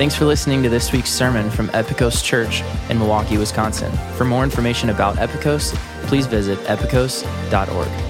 Thanks for listening to this week's sermon from Epikos Church in Milwaukee, Wisconsin. For more information about Epikos, please visit epikos.org.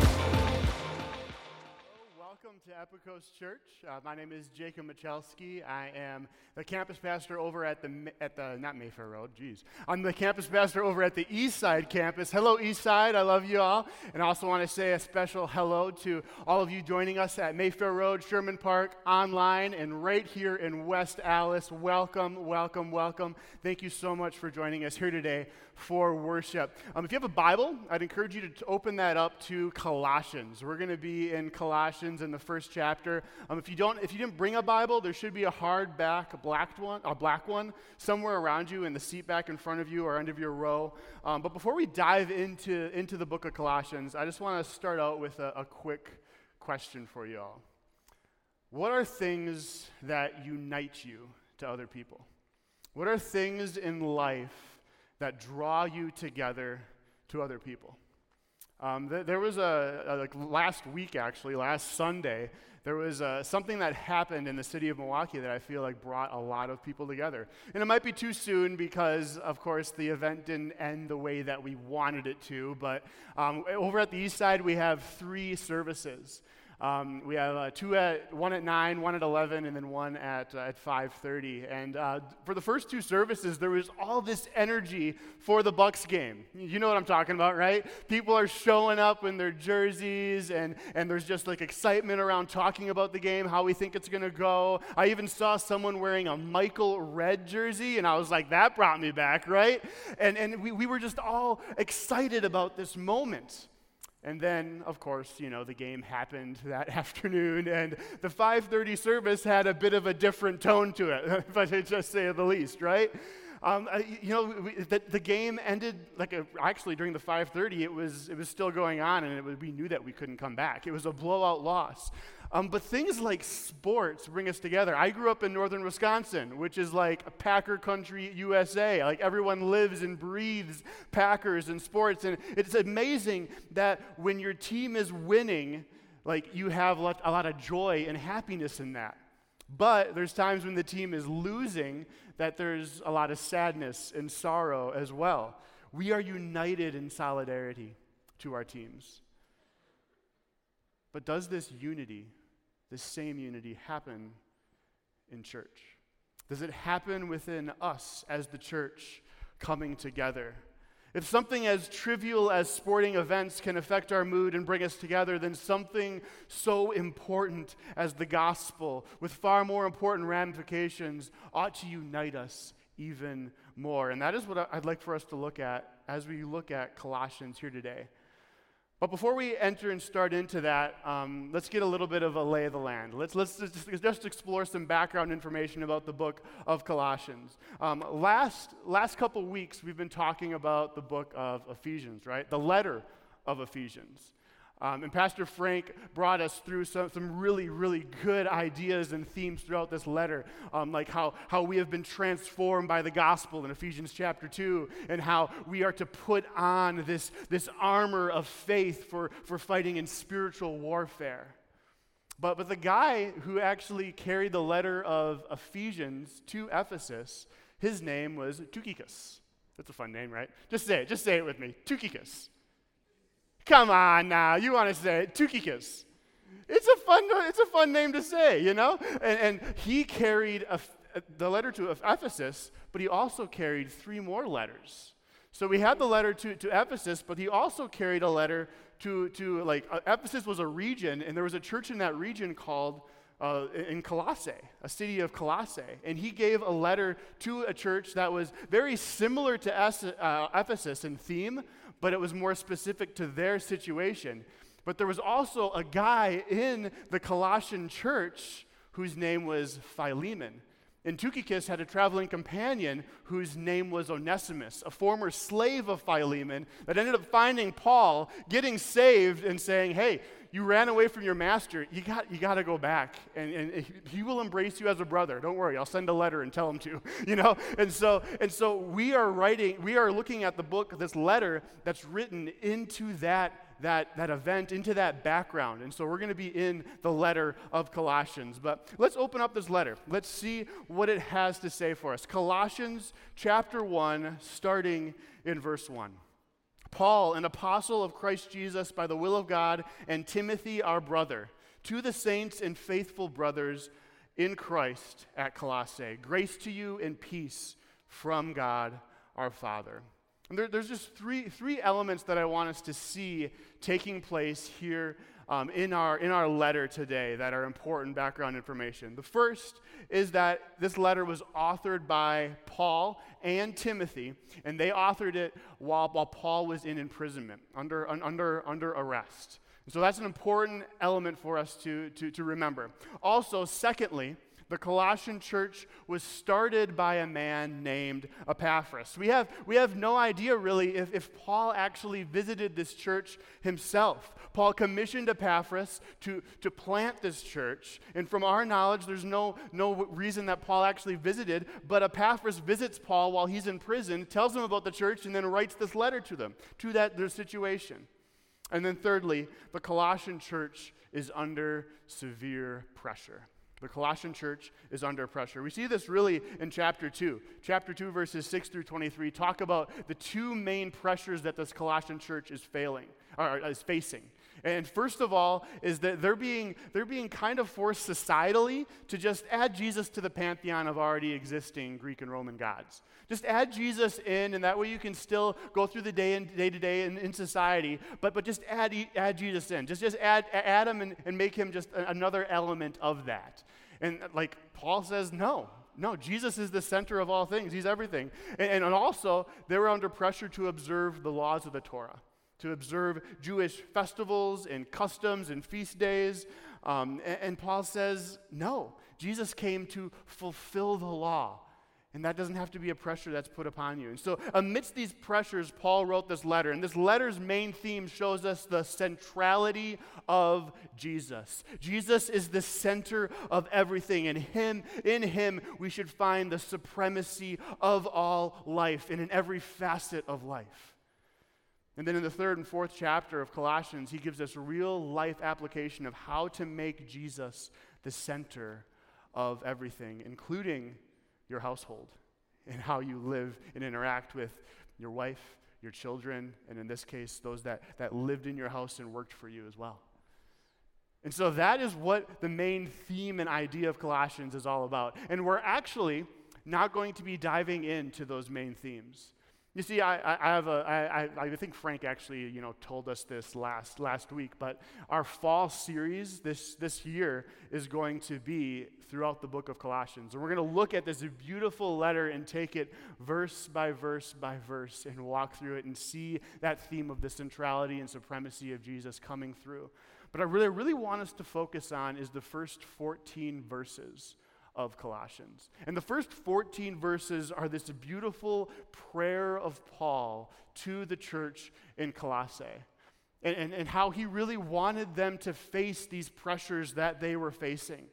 Jacob Michalski. I am the campus pastor over at the at the not Mayfair Road. jeez. I'm the campus pastor over at the East Side campus. Hello, East Side. I love you all, and I also want to say a special hello to all of you joining us at Mayfair Road, Sherman Park, online, and right here in West Allis. Welcome, welcome, welcome. Thank you so much for joining us here today for worship. Um, if you have a Bible, I'd encourage you to open that up to Colossians. We're going to be in Colossians in the first chapter. Um, if you don't, if you didn't bring a Bible, there should be a hardback black one, a black one, somewhere around you in the seat back in front of you or end of your row. Um, but before we dive into into the book of Colossians, I just want to start out with a, a quick question for you all. What are things that unite you to other people? What are things in life? That draw you together to other people. Um, th- there was a, a, like last week, actually, last Sunday, there was uh, something that happened in the city of Milwaukee that I feel like brought a lot of people together. And it might be too soon because, of course, the event didn't end the way that we wanted it to. But um, over at the east side, we have three services. Um, we have uh, two at one at nine, one at eleven, and then one at uh, at five thirty. And uh, for the first two services, there was all this energy for the Bucks game. You know what I'm talking about, right? People are showing up in their jerseys, and and there's just like excitement around talking about the game, how we think it's gonna go. I even saw someone wearing a Michael Redd jersey, and I was like, that brought me back, right? And and we, we were just all excited about this moment. And then, of course, you know, the game happened that afternoon, and the 5:30 service had a bit of a different tone to it, if I should just say the least, right? Um, you know, we, the, the, game ended like a, actually during the 5:30. It was it was still going on, and was, we knew that we couldn't come back. It was a blowout loss. Um, but things like sports bring us together. I grew up in northern Wisconsin, which is like Packer country USA. Like everyone lives and breathes Packers and sports. And it's amazing that when your team is winning, like you have a lot of joy and happiness in that. But there's times when the team is losing that there's a lot of sadness and sorrow as well. We are united in solidarity to our teams. But does this unity this same unity happen in church? Does it happen within us as the church coming together? If something as trivial as sporting events can affect our mood and bring us together, then something so important as the gospel, with far more important ramifications, ought to unite us even more. And that is what I'd like for us to look at as we look at Colossians here today. But before we enter and start into that, um, let's get a little bit of a lay of the land. Let's, let's just, just explore some background information about the book of Colossians. Um, last, last couple weeks, we've been talking about the book of Ephesians, right? The letter of Ephesians. Um, and Pastor Frank brought us through some, some really, really good ideas and themes throughout this letter, um, like how, how we have been transformed by the gospel in Ephesians chapter 2, and how we are to put on this, this armor of faith for, for fighting in spiritual warfare. But, but the guy who actually carried the letter of Ephesians to Ephesus, his name was Tychicus. That's a fun name, right? Just say it. Just say it with me. Tychicus. Come on now, you want to say. Tychicus. It's a fun, it's a fun name to say, you know? And, and he carried a, the letter to Ephesus, but he also carried three more letters. So we had the letter to, to Ephesus, but he also carried a letter to, to like, uh, Ephesus was a region, and there was a church in that region called, uh, in Colossae, a city of Colossae. And he gave a letter to a church that was very similar to Es- uh, Ephesus in theme, but it was more specific to their situation. But there was also a guy in the Colossian church whose name was Philemon. And Tychicus had a traveling companion whose name was Onesimus, a former slave of Philemon that ended up finding Paul, getting saved, and saying, Hey, you ran away from your master. You got, you got to go back. And, and he will embrace you as a brother. Don't worry. I'll send a letter and tell him to, you know? And so, and so we are writing, we are looking at the book, this letter that's written into that that, that event, into that background. And so we're going to be in the letter of Colossians. But let's open up this letter. Let's see what it has to say for us. Colossians chapter 1, starting in verse 1. Paul, an apostle of Christ Jesus by the will of God, and Timothy, our brother, to the saints and faithful brothers in Christ at Colossae. Grace to you and peace from God our Father. And there, there's just three, three elements that I want us to see taking place here um, in, our, in our letter today that are important background information. The first is that this letter was authored by Paul and Timothy, and they authored it while, while Paul was in imprisonment, under, under, under arrest. so that's an important element for us to, to, to remember. Also, secondly, the Colossian church was started by a man named Epaphras. We have, we have no idea really if, if Paul actually visited this church himself. Paul commissioned Epaphras to, to plant this church, and from our knowledge, there's no, no reason that Paul actually visited, but Epaphras visits Paul while he's in prison, tells him about the church, and then writes this letter to them, to that their situation. And then thirdly, the Colossian church is under severe pressure. The Colossian church is under pressure. We see this really in chapter 2. Chapter 2, verses 6 through 23 talk about the two main pressures that this Colossian church is failing or is facing. And first of all, is that they're being, they're being kind of forced societally to just add Jesus to the pantheon of already existing Greek and Roman gods. Just add Jesus in, and that way you can still go through the day and day to day in, in society, but, but just add, add Jesus in. Just, just add, add him and, and make him just another element of that. And like Paul says, no, no, Jesus is the center of all things. He's everything. And, and, also, they were under pressure to observe the laws of the Torah, to observe Jewish festivals and customs and feast days. Um, and, and Paul says, no, Jesus came to fulfill the law. And that doesn't have to be a pressure that's put upon you. And so, amidst these pressures, Paul wrote this letter. And this letter's main theme shows us the centrality of Jesus. Jesus is the center of everything. And him, in him, we should find the supremacy of all life and in every facet of life. And then in the third and fourth chapter of Colossians, he gives us real life application of how to make Jesus the center of everything, including your household and how you live and interact with your wife, your children, and in this case, those that, that lived in your house and worked for you as well. And so that is what the main theme and idea of Colossians is all about. And we're actually not going to be diving into those main themes. You see, I, I, have a, I, I think Frank actually, you know, told us this last, last week, but our fall series this, this year is going to be throughout the book of Colossians. And we're going to look at this beautiful letter and take it verse by verse by verse and walk through it and see that theme of the centrality and supremacy of Jesus coming through. But I really, really want us to focus on is the first 14 verses of Colossians. And the first 14 verses are this beautiful prayer of Paul to the church in Colossae. And, and, and, how he really wanted them to face these pressures that they were facing.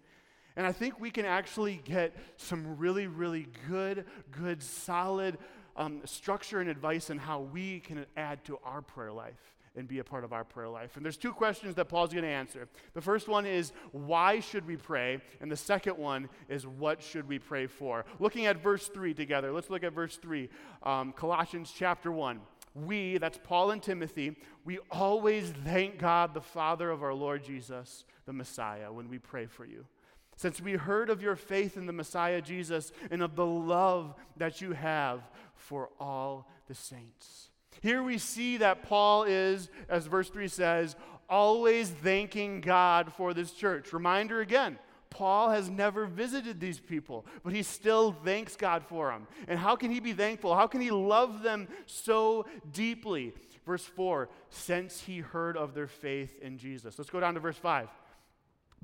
And I think we can actually get some really, really good, good, solid um, structure and advice on how we can add to our prayer life and be a part of our prayer life. And there's two questions that Paul's going to answer. The first one is, why should we pray? And the second one is, what should we pray for? Looking at verse 3 together, let's look at verse 3, um, Colossians chapter 1. We, that's Paul and Timothy, we always thank God, the Father of our Lord Jesus, the Messiah, when we pray for you. Since we heard of your faith in the Messiah Jesus and of the love that you have for all the saints. Here we see that Paul is, as verse 3 says, always thanking God for this church. Reminder again, Paul has never visited these people, but he still thanks God for them. And how can he be thankful? How can he love them so deeply? Verse 4 since he heard of their faith in Jesus. Let's go down to verse 5.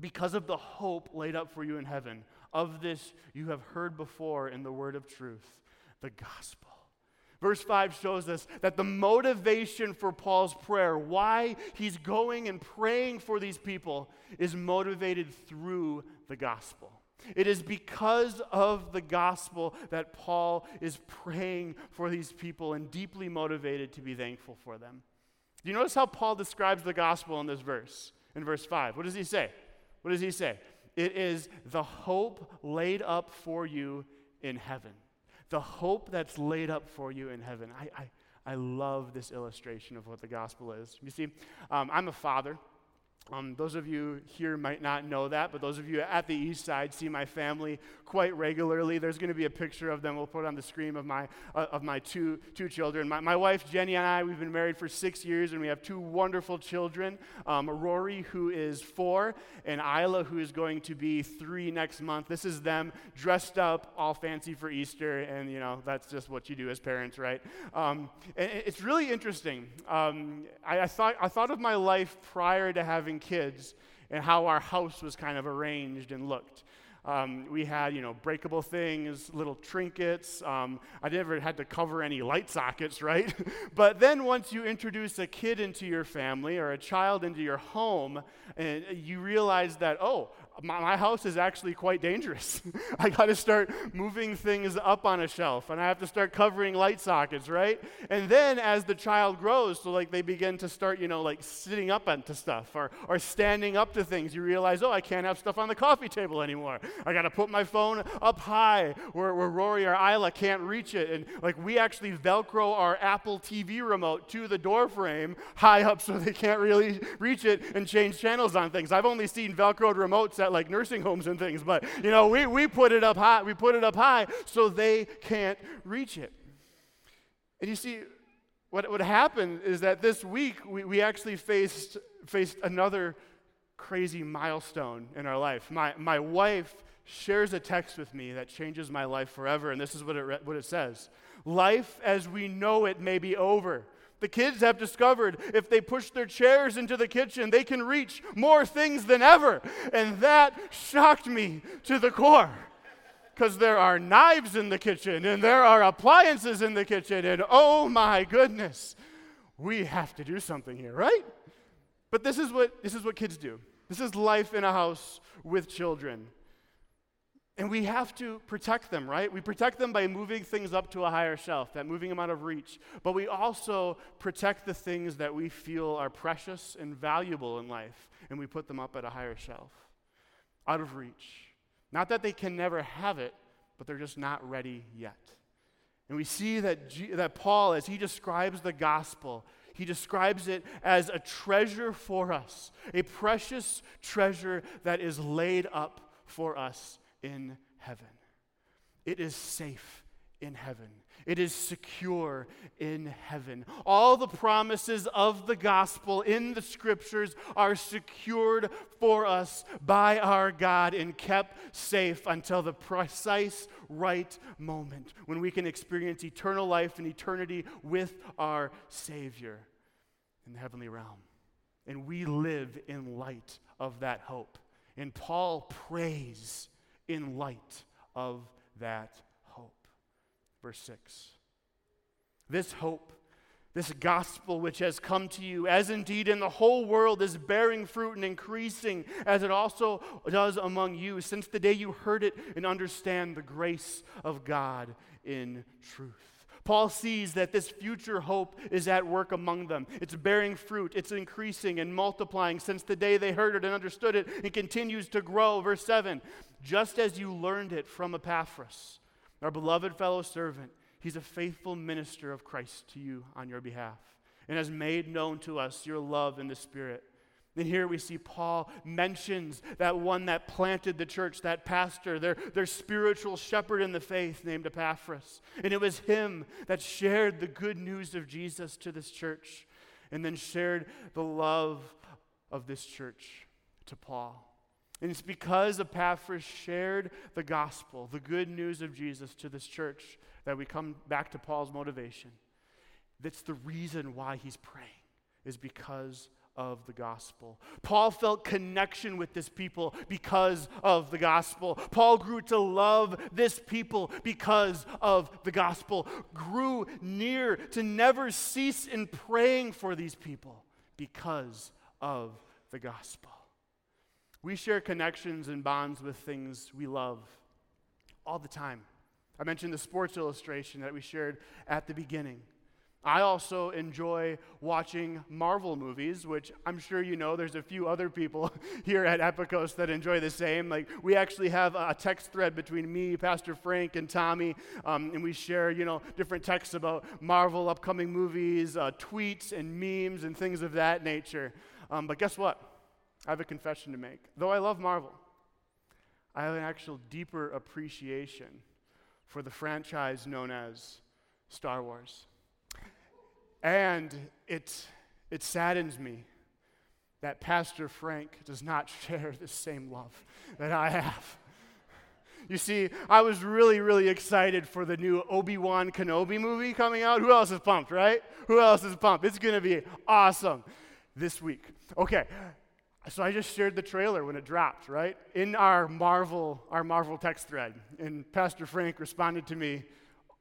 Because of the hope laid up for you in heaven, of this you have heard before in the word of truth, the gospel Verse 5 shows us that the motivation for Paul's prayer, why he's going and praying for these people, is motivated through the gospel. It is because of the gospel that Paul is praying for these people and deeply motivated to be thankful for them. Do you notice how Paul describes the gospel in this verse? In verse 5. What does he say? What does he say? It is the hope laid up for you in heaven. The hope that's laid up for you in heaven. I, I, I love this illustration of what the gospel is. You see, um, I'm a father. Um, those of you here might not know that, but those of you at the east side see my family quite regularly. There's going to be a picture of them. We'll put on the screen of my uh, of my two two children. My, my wife Jenny and I we've been married for six years, and we have two wonderful children. Um, Rory, who is four, and Isla, who is going to be three next month. This is them dressed up, all fancy for Easter, and you know that's just what you do as parents, right? Um, it's really interesting. Um, I, I thought I thought of my life prior to having having kids and how our house was kind of arranged and looked. Um, we had, you know, breakable things, little trinkets. Um, I never had to cover any light sockets, right? but then once you introduce a kid into your family or a child into your home, and you realize that, oh, my, my house is actually quite dangerous. I got to start moving things up on a shelf and I have to start covering light sockets, right? And then as the child grows, so like they begin to start, you know, like sitting up onto stuff or, or standing up to things, you realize, oh, I can't have stuff on the coffee table anymore. I got to put my phone up high where, where Rory or Isla can't reach it. And like we actually Velcro our Apple TV remote to the door frame high up so they can't really reach it and change channels on things. I've only seen Velcroed remotes at like nursing homes and things, but you know, we, we put it up high, we put it up high so they can't reach it. And you see, what, what happened is that this week we, we actually faced, faced another crazy milestone in our life. My, my wife shares a text with me that changes my life forever, and this is what it, what it says Life as we know it may be over. The kids have discovered if they push their chairs into the kitchen, they can reach more things than ever. And that shocked me to the core. Because there are knives in the kitchen and there are appliances in the kitchen, and oh my goodness, we have to do something here, right? But this is what, this is what kids do. This is life in a house with children. And we have to protect them, right? We protect them by moving things up to a higher shelf, that moving them out of reach. But we also protect the things that we feel are precious and valuable in life, and we put them up at a higher shelf, out of reach. Not that they can never have it, but they're just not ready yet. And we see that, G- that Paul, as he describes the gospel, he describes it as a treasure for us, a precious treasure that is laid up for us in heaven. It is safe in heaven. It is secure in heaven. All the promises of the gospel in the scriptures are secured for us by our God and kept safe until the precise right moment when we can experience eternal life and eternity with our Savior in the heavenly realm. And we live in light of that hope. And Paul prays in light of that hope. Verse 6. This hope, this gospel which has come to you, as indeed in the whole world is bearing fruit and increasing, as it also does among you, since the day you heard it and understand the grace of God in truth. Paul sees that this future hope is at work among them. It's bearing fruit, it's increasing and multiplying since the day they heard it and understood it. It continues to grow. Verse 7 Just as you learned it from Epaphras, our beloved fellow servant, he's a faithful minister of Christ to you on your behalf and has made known to us your love in the Spirit. And here we see Paul mentions that one that planted the church, that pastor, their, their spiritual shepherd in the faith named Epaphras. And it was him that shared the good news of Jesus to this church and then shared the love of this church to Paul. And it's because Epaphras shared the gospel, the good news of Jesus to this church, that we come back to Paul's motivation. That's the reason why he's praying, is because of the gospel. Paul felt connection with this people because of the gospel. Paul grew to love this people because of the gospel, grew near to never cease in praying for these people because of the gospel. We share connections and bonds with things we love all the time. I mentioned the sports illustration that we shared at the beginning. I also enjoy watching Marvel movies, which I'm sure you know there's a few other people here at Epikos that enjoy the same. Like, we actually have a text thread between me, Pastor Frank, and Tommy, um, and we share, you know, different texts about Marvel upcoming movies, uh, tweets, and memes, and things of that nature. Um, but guess what? I have a confession to make. Though I love Marvel, I have an actual deeper appreciation for the franchise known as Star Wars. And it, it saddens me that Pastor Frank does not share the same love that I have. You see, I was really, really excited for the new Obi Wan Kenobi movie coming out. Who else is pumped, right? Who else is pumped? It's going to be awesome this week. Okay, so I just shared the trailer when it dropped, right? In our Marvel, our Marvel text thread. And Pastor Frank responded to me,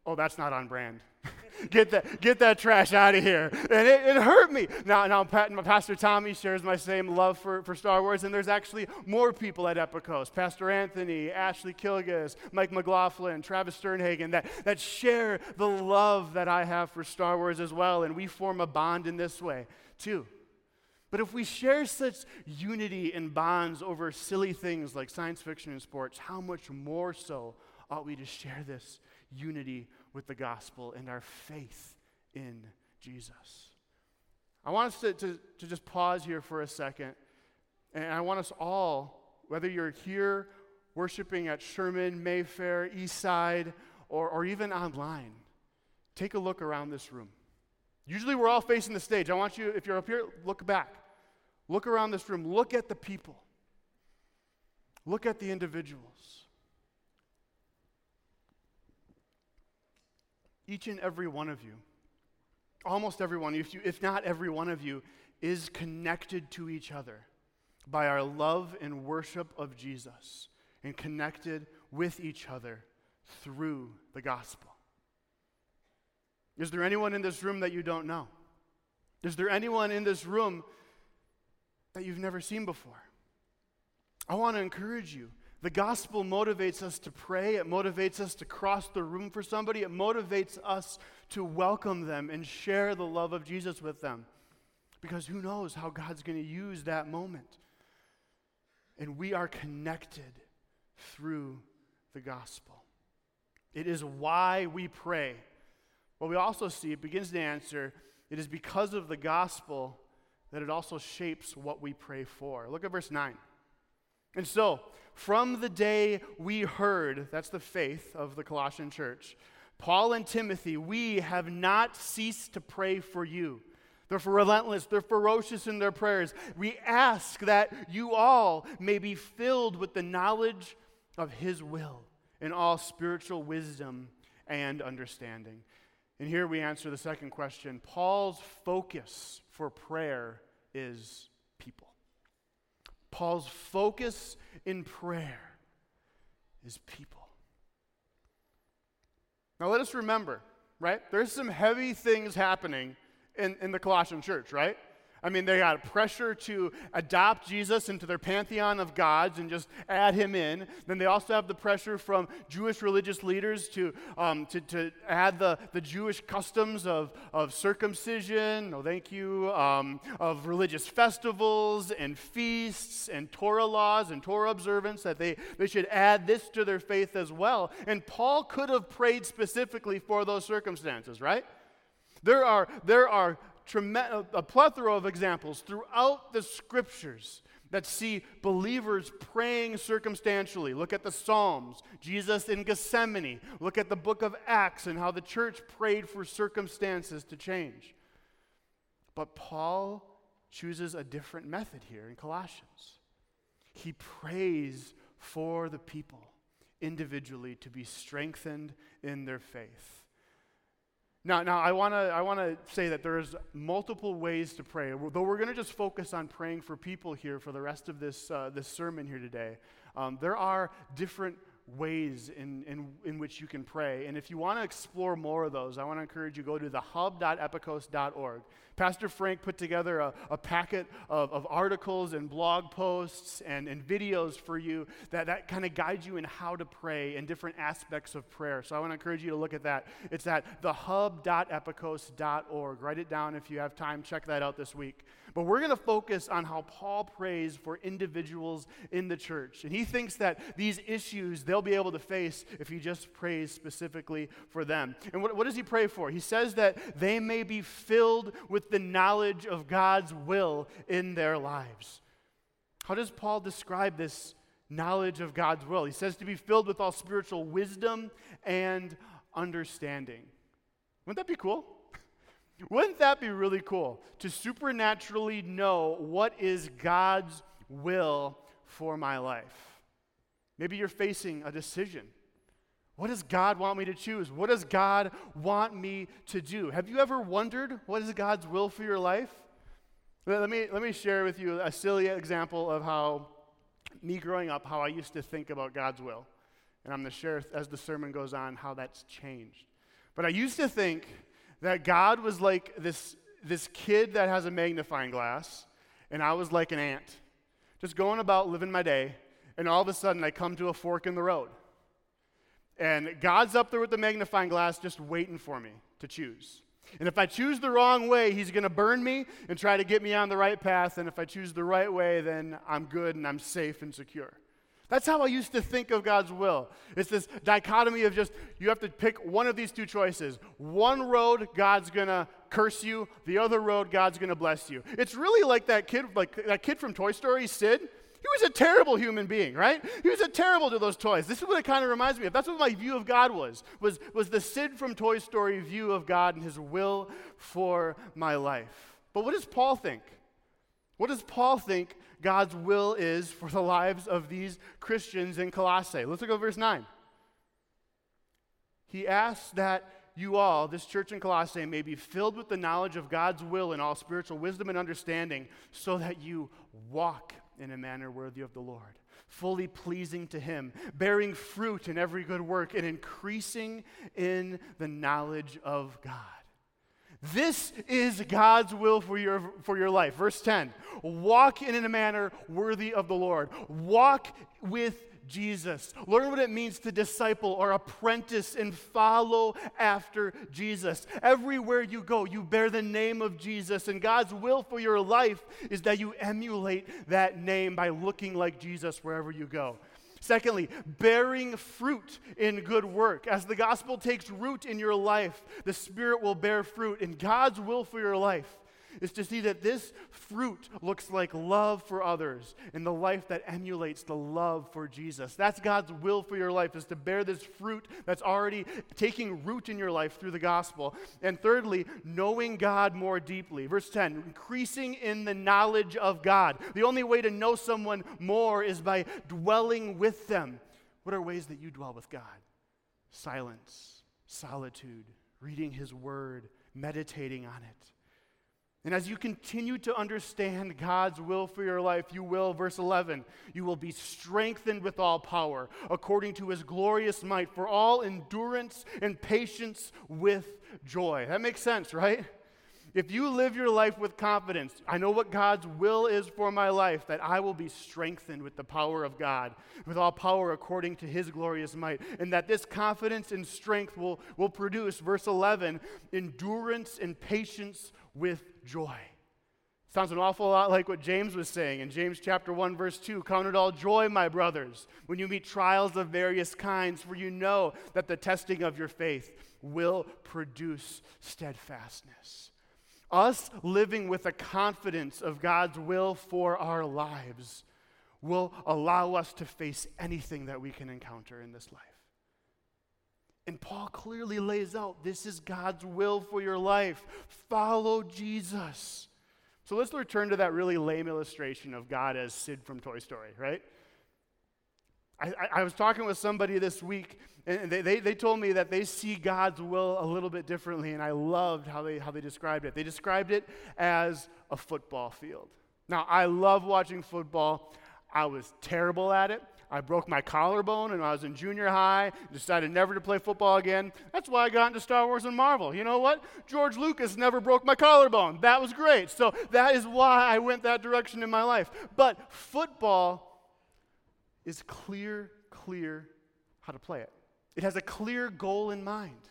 Oh, that's not on brand get that, get that trash out of here. And it, it hurt me. Now, now Pastor Tommy shares my same love for, for Star Wars, and there's actually more people at Epikos. Pastor Anthony, Ashley Kilgus, Mike McLaughlin, Travis Sternhagen, that, that share the love that I have for Star Wars as well, and we form a bond in this way, too. But if we share such unity and bonds over silly things like science fiction and sports, how much more so ought we to share this unity with the gospel and our faith in Jesus. I want us to, to, to just pause here for a second. And I want us all, whether you're here worshiping at Sherman, Mayfair, Eastside, or, or even online, take a look around this room. Usually we're all facing the stage. I want you, if you're up here, look back. Look around this room. Look at the people. Look at the individuals. Each and every one of you, almost every one, if, you, if not every one of you, is connected to each other by our love and worship of Jesus and connected with each other through the gospel. Is there anyone in this room that you don't know? Is there anyone in this room that you've never seen before? I want to encourage you the gospel motivates us to pray, it motivates us to cross the room for somebody, it motivates us to welcome them and share the love of Jesus with them. Because who knows how God's going to use that moment. And we are connected through the gospel. It is why we pray. But we also see, it begins to answer, it is because of the gospel that it also shapes what we pray for. Look at verse 9. And so, from the day we heard, that's the faith of the Colossian church, Paul and Timothy, we have not ceased to pray for you. They're relentless, they're ferocious in their prayers. We ask that you all may be filled with the knowledge of His will in all spiritual wisdom and understanding. And here we answer the second question Paul's focus for prayer is people. Paul's focus in prayer is people. Now let us remember, right? There's some heavy things happening in, in the Colossian church, right? I mean, they got pressure to adopt Jesus into their pantheon of gods and just add him in. Then they also have the pressure from Jewish religious leaders to, um, to, to add the, the Jewish customs of, of circumcision, no thank you, um, of religious festivals and feasts and Torah laws and Torah observance, that they, they should add this to their faith as well. And Paul could have prayed specifically for those circumstances, right? There are, there are a plethora of examples throughout the scriptures that see believers praying circumstantially. Look at the Psalms, Jesus in Gethsemane. Look at the book of Acts and how the church prayed for circumstances to change. But Paul chooses a different method here in Colossians. He prays for the people individually to be strengthened in their faith. Now, now I want to I wanna say that there's multiple ways to pray. Though we're going to just focus on praying for people here for the rest of this, uh, this sermon here today, um, there are different ways in, in, in which you can pray. And if you want to explore more of those, I want to encourage you go to the hub.epikos.org. Pastor Frank put together a, a packet of, of articles and blog posts and, and videos for you that, that kind of guide you in how to pray and different aspects of prayer. So I want to encourage you to look at that. It's at thehub.epikos.org. Write it down if you have time. Check that out this week. But we're going to focus on how Paul prays for individuals in the church. And he thinks that these issues they'll be able to face if he just prays specifically for them. And what, what does he pray for? He says that they may be filled with the knowledge of God's will in their lives. How does Paul describe this knowledge of God's will? He says to be filled with all spiritual wisdom and understanding. Wouldn't that be cool? Wouldn't that be really cool to supernaturally know what is God's will for my life? Maybe you're facing a decision. What does God want me to choose? What does God want me to do? Have you ever wondered what is God's will for your life? Let me, let me share with you a silly example of how me growing up, how I used to think about God's will. And I'm going to share as the sermon goes on how that's changed. But I used to think that God was like this, this kid that has a magnifying glass, and I was like an ant, just going about living my day, and all of a sudden I come to a fork in the road. And God's up there with the magnifying glass just waiting for me to choose. And if I choose the wrong way, He's going to burn me and try to get me on the right path. And if I choose the right way, then I'm good and I'm safe and secure. That's how I used to think of God's will. It's this dichotomy of just you have to pick one of these two choices. One road, God's gonna curse you. The other road, God's gonna bless you. It's really like that kid, like that kid from Toy Story, Sid. He was a terrible human being, right? He was a terrible to those toys. This is what it kind of reminds me of. That's what my view of God was, was, was the Sid from Toy Story view of God and his will for my life. But what does Paul think? What does Paul think God's will is for the lives of these Christians in Colossae? Let's look at verse 9. He asks that you all, this church in Colossae, may be filled with the knowledge of God's will and all spiritual wisdom and understanding, so that you walk in a manner worthy of the Lord, fully pleasing to Him, bearing fruit in every good work, and increasing in the knowledge of God. This is God's will for your, for your life. Verse 10 Walk in a manner worthy of the Lord. Walk with Jesus. Learn what it means to disciple or apprentice and follow after Jesus. Everywhere you go, you bear the name of Jesus, and God's will for your life is that you emulate that name by looking like Jesus wherever you go. Secondly, bearing fruit in good work. As the gospel takes root in your life, the Spirit will bear fruit. And God's will for your life is to see that this fruit looks like love for others and the life that emulates the love for Jesus. That's God's will for your life is to bear this fruit that's already taking root in your life through the gospel. And thirdly, knowing God more deeply. Verse 10, increasing in the knowledge of God. The only way to know someone more is by dwelling with them. What are ways that you dwell with God? Silence, solitude, reading his word, meditating on it. And as you continue to understand God's will for your life, you will, verse 11, you will be strengthened with all power according to his glorious might for all endurance and patience with joy. That makes sense, right? If you live your life with confidence, I know what God's will is for my life, that I will be strengthened with the power of God, with all power according to his glorious might, and that this confidence and strength will, will produce, verse 11, endurance and patience with joy. Sounds an awful lot like what James was saying in James chapter 1 verse 2. Count it all joy, my brothers, when you meet trials of various kinds, for you know that the testing of your faith will produce steadfastness. Us living with a confidence of God's will for our lives will allow us to face anything that we can encounter in this life. And Paul clearly lays out this is God's will for your life. Follow Jesus. So let's return to that really lame illustration of God as Sid from Toy Story, right? I, I, was talking with somebody this week, and they, they, they told me that they see God's will a little bit differently, and I loved how they, how they described it. They described it as a football field. Now, I love watching football. I was terrible at it. I broke my collarbone when I was in junior high, decided never to play football again. That's why I got into Star Wars and Marvel. You know what? George Lucas never broke my collarbone. That was great. So that is why I went that direction in my life. But football is clear, clear how to play it. It has a clear goal in mind.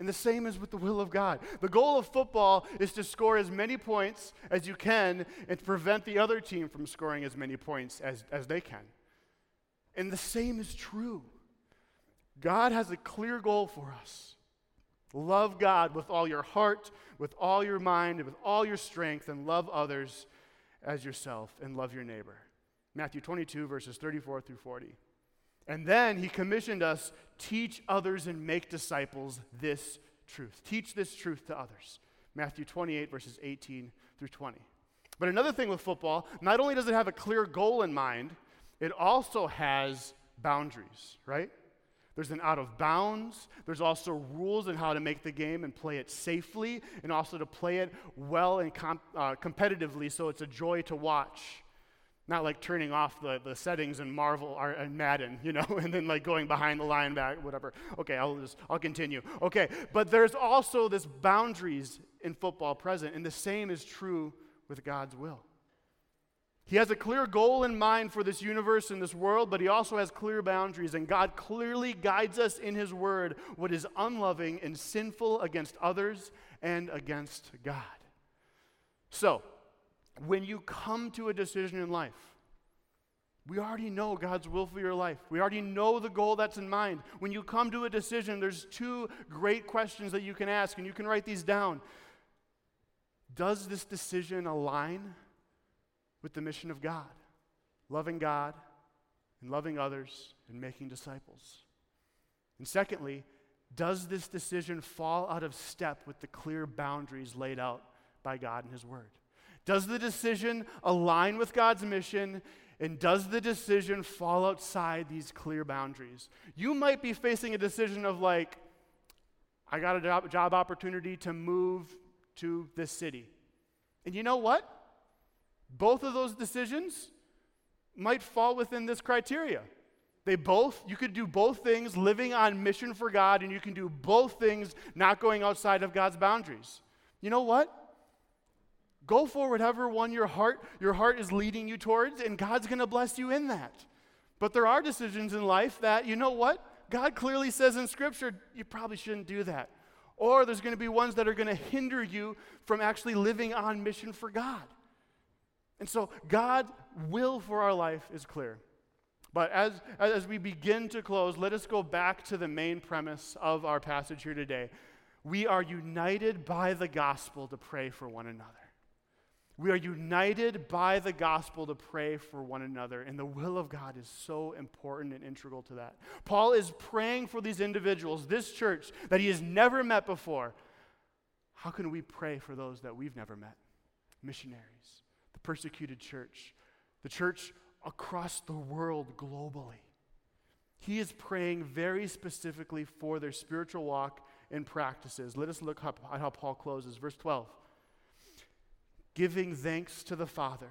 And the same is with the will of God. The goal of football is to score as many points as you can and to prevent the other team from scoring as many points as, as they can. And the same is true. God has a clear goal for us. Love God with all your heart, with all your mind, and with all your strength, and love others as yourself, and love your neighbor. Matthew 22, verses 34 through 40. And then he commissioned us teach others and make disciples this truth. Teach this truth to others. Matthew 28, verses 18 through 20. But another thing with football, not only does it have a clear goal in mind, it also has boundaries, right? There's an out of bounds. There's also rules on how to make the game and play it safely, and also to play it well and uh, competitively so it's a joy to watch. Not like turning off the, the settings in Marvel or in Madden, you know, and then like going behind the line back, whatever. Okay, I'll just I'll continue. Okay, but there's also this boundaries in football present, and the same is true with God's will. He has a clear goal in mind for this universe and this world, but he also has clear boundaries, and God clearly guides us in his word what is unloving and sinful against others and against God. So, when you come to a decision in life, we already know God's will for your life. We already know the goal that's in mind. When you come to a decision, there's two great questions that you can ask, and you can write these down. Does this decision align with the mission of God? Loving God and loving others and making disciples. And secondly, does this decision fall out of step with the clear boundaries laid out by God in His Word? Does the decision align with God's mission? And does the decision fall outside these clear boundaries? You might be facing a decision of like, I got a job, opportunity to move to this city. And you know what? Both of those decisions might fall within this criteria. They both, you could do both things living on mission for God, and you can do both things not going outside of God's boundaries. You know what? Go for whatever one your heart, your heart is leading you towards, and God's going to bless you in that. But there are decisions in life that, you know what? God clearly says in Scripture, you probably shouldn't do that. Or there's going to be ones that are going to hinder you from actually living on mission for God. And so God's will for our life is clear. But as, as we begin to close, let us go back to the main premise of our passage here today. We are united by the gospel to pray for one another. We are united by the gospel to pray for one another, and the will of God is so important and integral to that. Paul is praying for these individuals, this church that he has never met before. How can we pray for those that we've never met? Missionaries, the persecuted church, the church across the world globally. He is praying very specifically for their spiritual walk and practices. Let us look at how Paul closes. Verse 12 giving thanks to the Father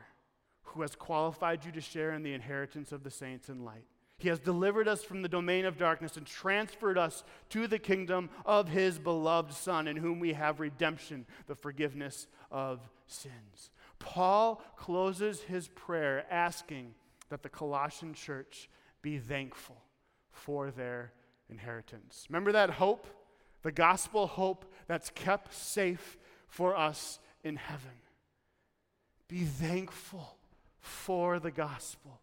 who has qualified you to share in the inheritance of the saints in light. He has delivered us from the domain of darkness and transferred us to the kingdom of his beloved Son, in whom we have redemption, the forgiveness of sins. Paul closes his prayer asking that the Colossian church be thankful for their inheritance. Remember that hope? The gospel hope that's kept safe for us in heaven. Be thankful for the gospel.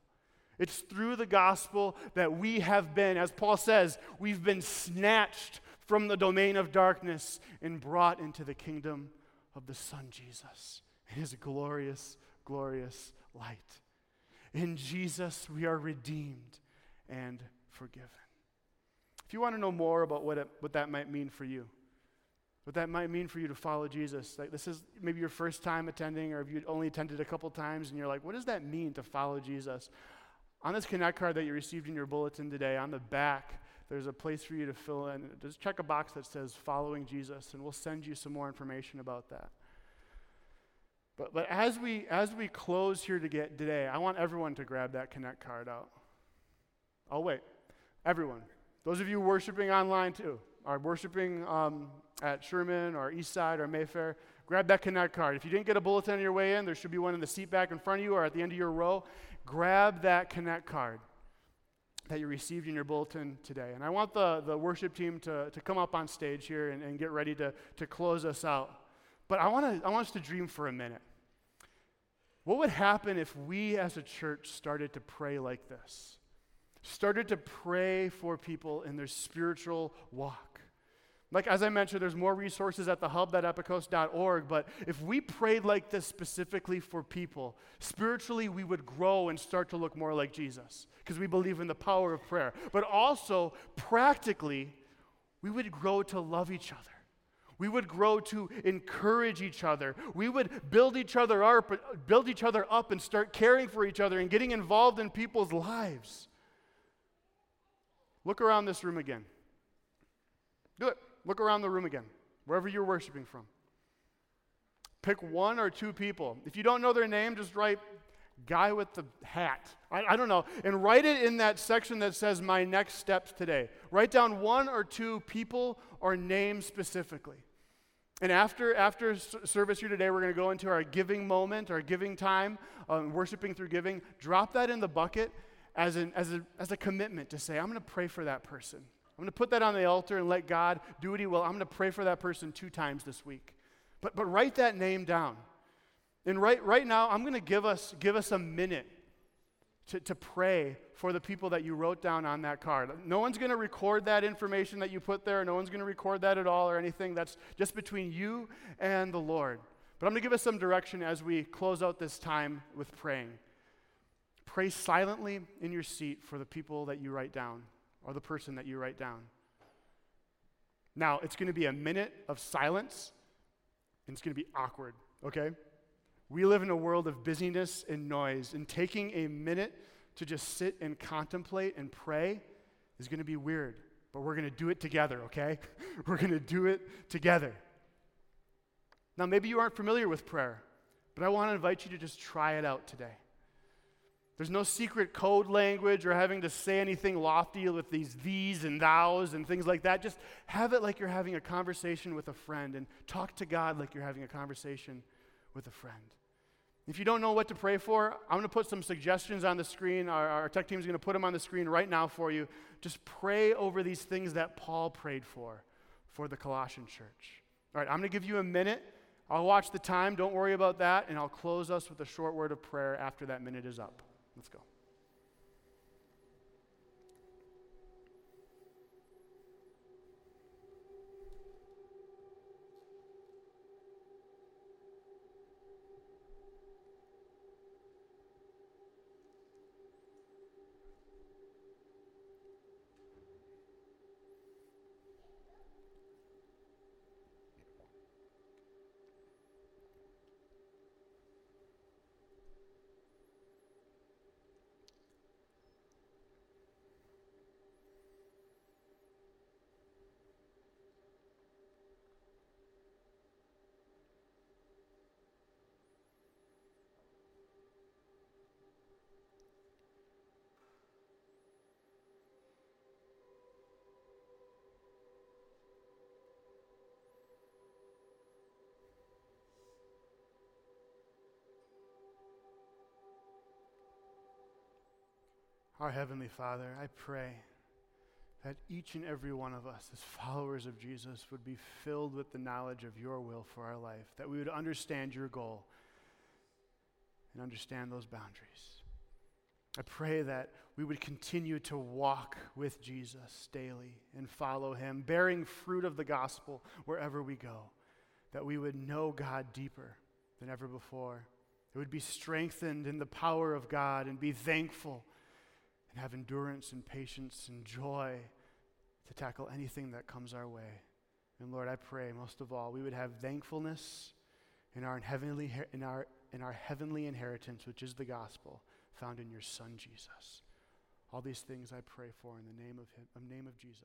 It's through the gospel that we have been, as Paul says, we've been snatched from the domain of darkness and brought into the kingdom of the Son Jesus and his glorious, glorious light. In Jesus, we are redeemed and forgiven. If you want to know more about what, it, what that might mean for you, what that might mean for you to follow Jesus. Like this is maybe your first time attending, or if you'd only attended a couple times and you're like, what does that mean to follow Jesus? On this Connect card that you received in your bulletin today, on the back, there's a place for you to fill in. Just check a box that says following Jesus, and we'll send you some more information about that. But, but as, we, as we close here to get today, I want everyone to grab that Connect card out. I'll wait. Everyone. Those of you worshiping online too, are worshiping um, at Sherman or Eastside or Mayfair, grab that Connect card. If you didn't get a bulletin on your way in, there should be one in the seat back in front of you or at the end of your row. Grab that Connect card that you received in your bulletin today. And I want the, the worship team to, to come up on stage here and, and get ready to, to close us out. But I, wanna, I want us to dream for a minute. What would happen if we as a church started to pray like this? Started to pray for people in their spiritual walk. Like, as I mentioned, there's more resources at the hub at epikos.org, but if we prayed like this specifically for people, spiritually we would grow and start to look more like Jesus because we believe in the power of prayer. But also, practically, we would grow to love each other. We would grow to encourage each other. We would build each other up, build each other up and start caring for each other and getting involved in people's lives. Look around this room again. Do it. Look around the room again, wherever you're worshiping from. Pick one or two people. If you don't know their name, just write guy with the hat. I, I, don't know. And write it in that section that says my next steps today. Write down one or two people or names specifically. And after, after service here today, we're going to go into our giving moment, our giving time, um, worshiping through giving. Drop that in the bucket as, an, as, a, as a commitment to say, I'm going to pray for that person. I'm going to put that on the altar and let God do what He will. I'm going to pray for that person two times this week. But, but write that name down. And right, right now, I'm going to give us, give us a minute to, to pray for the people that you wrote down on that card. No one's going to record that information that you put there. No one's going to record that at all or anything. That's just between you and the Lord. But I'm going to give us some direction as we close out this time with praying. Pray silently in your seat for the people that you write down or the person that you write down. Now, it's going to be a minute of silence, and it's going to be awkward, okay? We live in a world of busyness and noise, and taking a minute to just sit and contemplate and pray is going to be weird, but we're going to do it together, okay? we're going to do it together. Now, maybe you aren't familiar with prayer, but I want to invite you to just try it out today. There's no secret code language or having to say anything lofty with these thees and thous and things like that. Just have it like you're having a conversation with a friend and talk to God like you're having a conversation with a friend. If you don't know what to pray for, I'm going to put some suggestions on the screen. Our, our tech team is going to put them on the screen right now for you. Just pray over these things that Paul prayed for, for the Colossian church. All right, I'm going to give you a minute. I'll watch the time. Don't worry about that. And I'll close us with a short word of prayer after that minute is up. Let's go. Our Heavenly Father, I pray that each and every one of us, as followers of Jesus, would be filled with the knowledge of your will for our life, that we would understand your goal and understand those boundaries. I pray that we would continue to walk with Jesus daily and follow him, bearing fruit of the gospel wherever we go, that we would know God deeper than ever before. It would be strengthened in the power of God and be thankful and have endurance and patience and joy to tackle anything that comes our way. And Lord, I pray most of all, we would have thankfulness in our heavenly, in our, in our heavenly inheritance, which is the gospel found in your Son, Jesus. All these things I pray for in the name of, him, in the name of Jesus.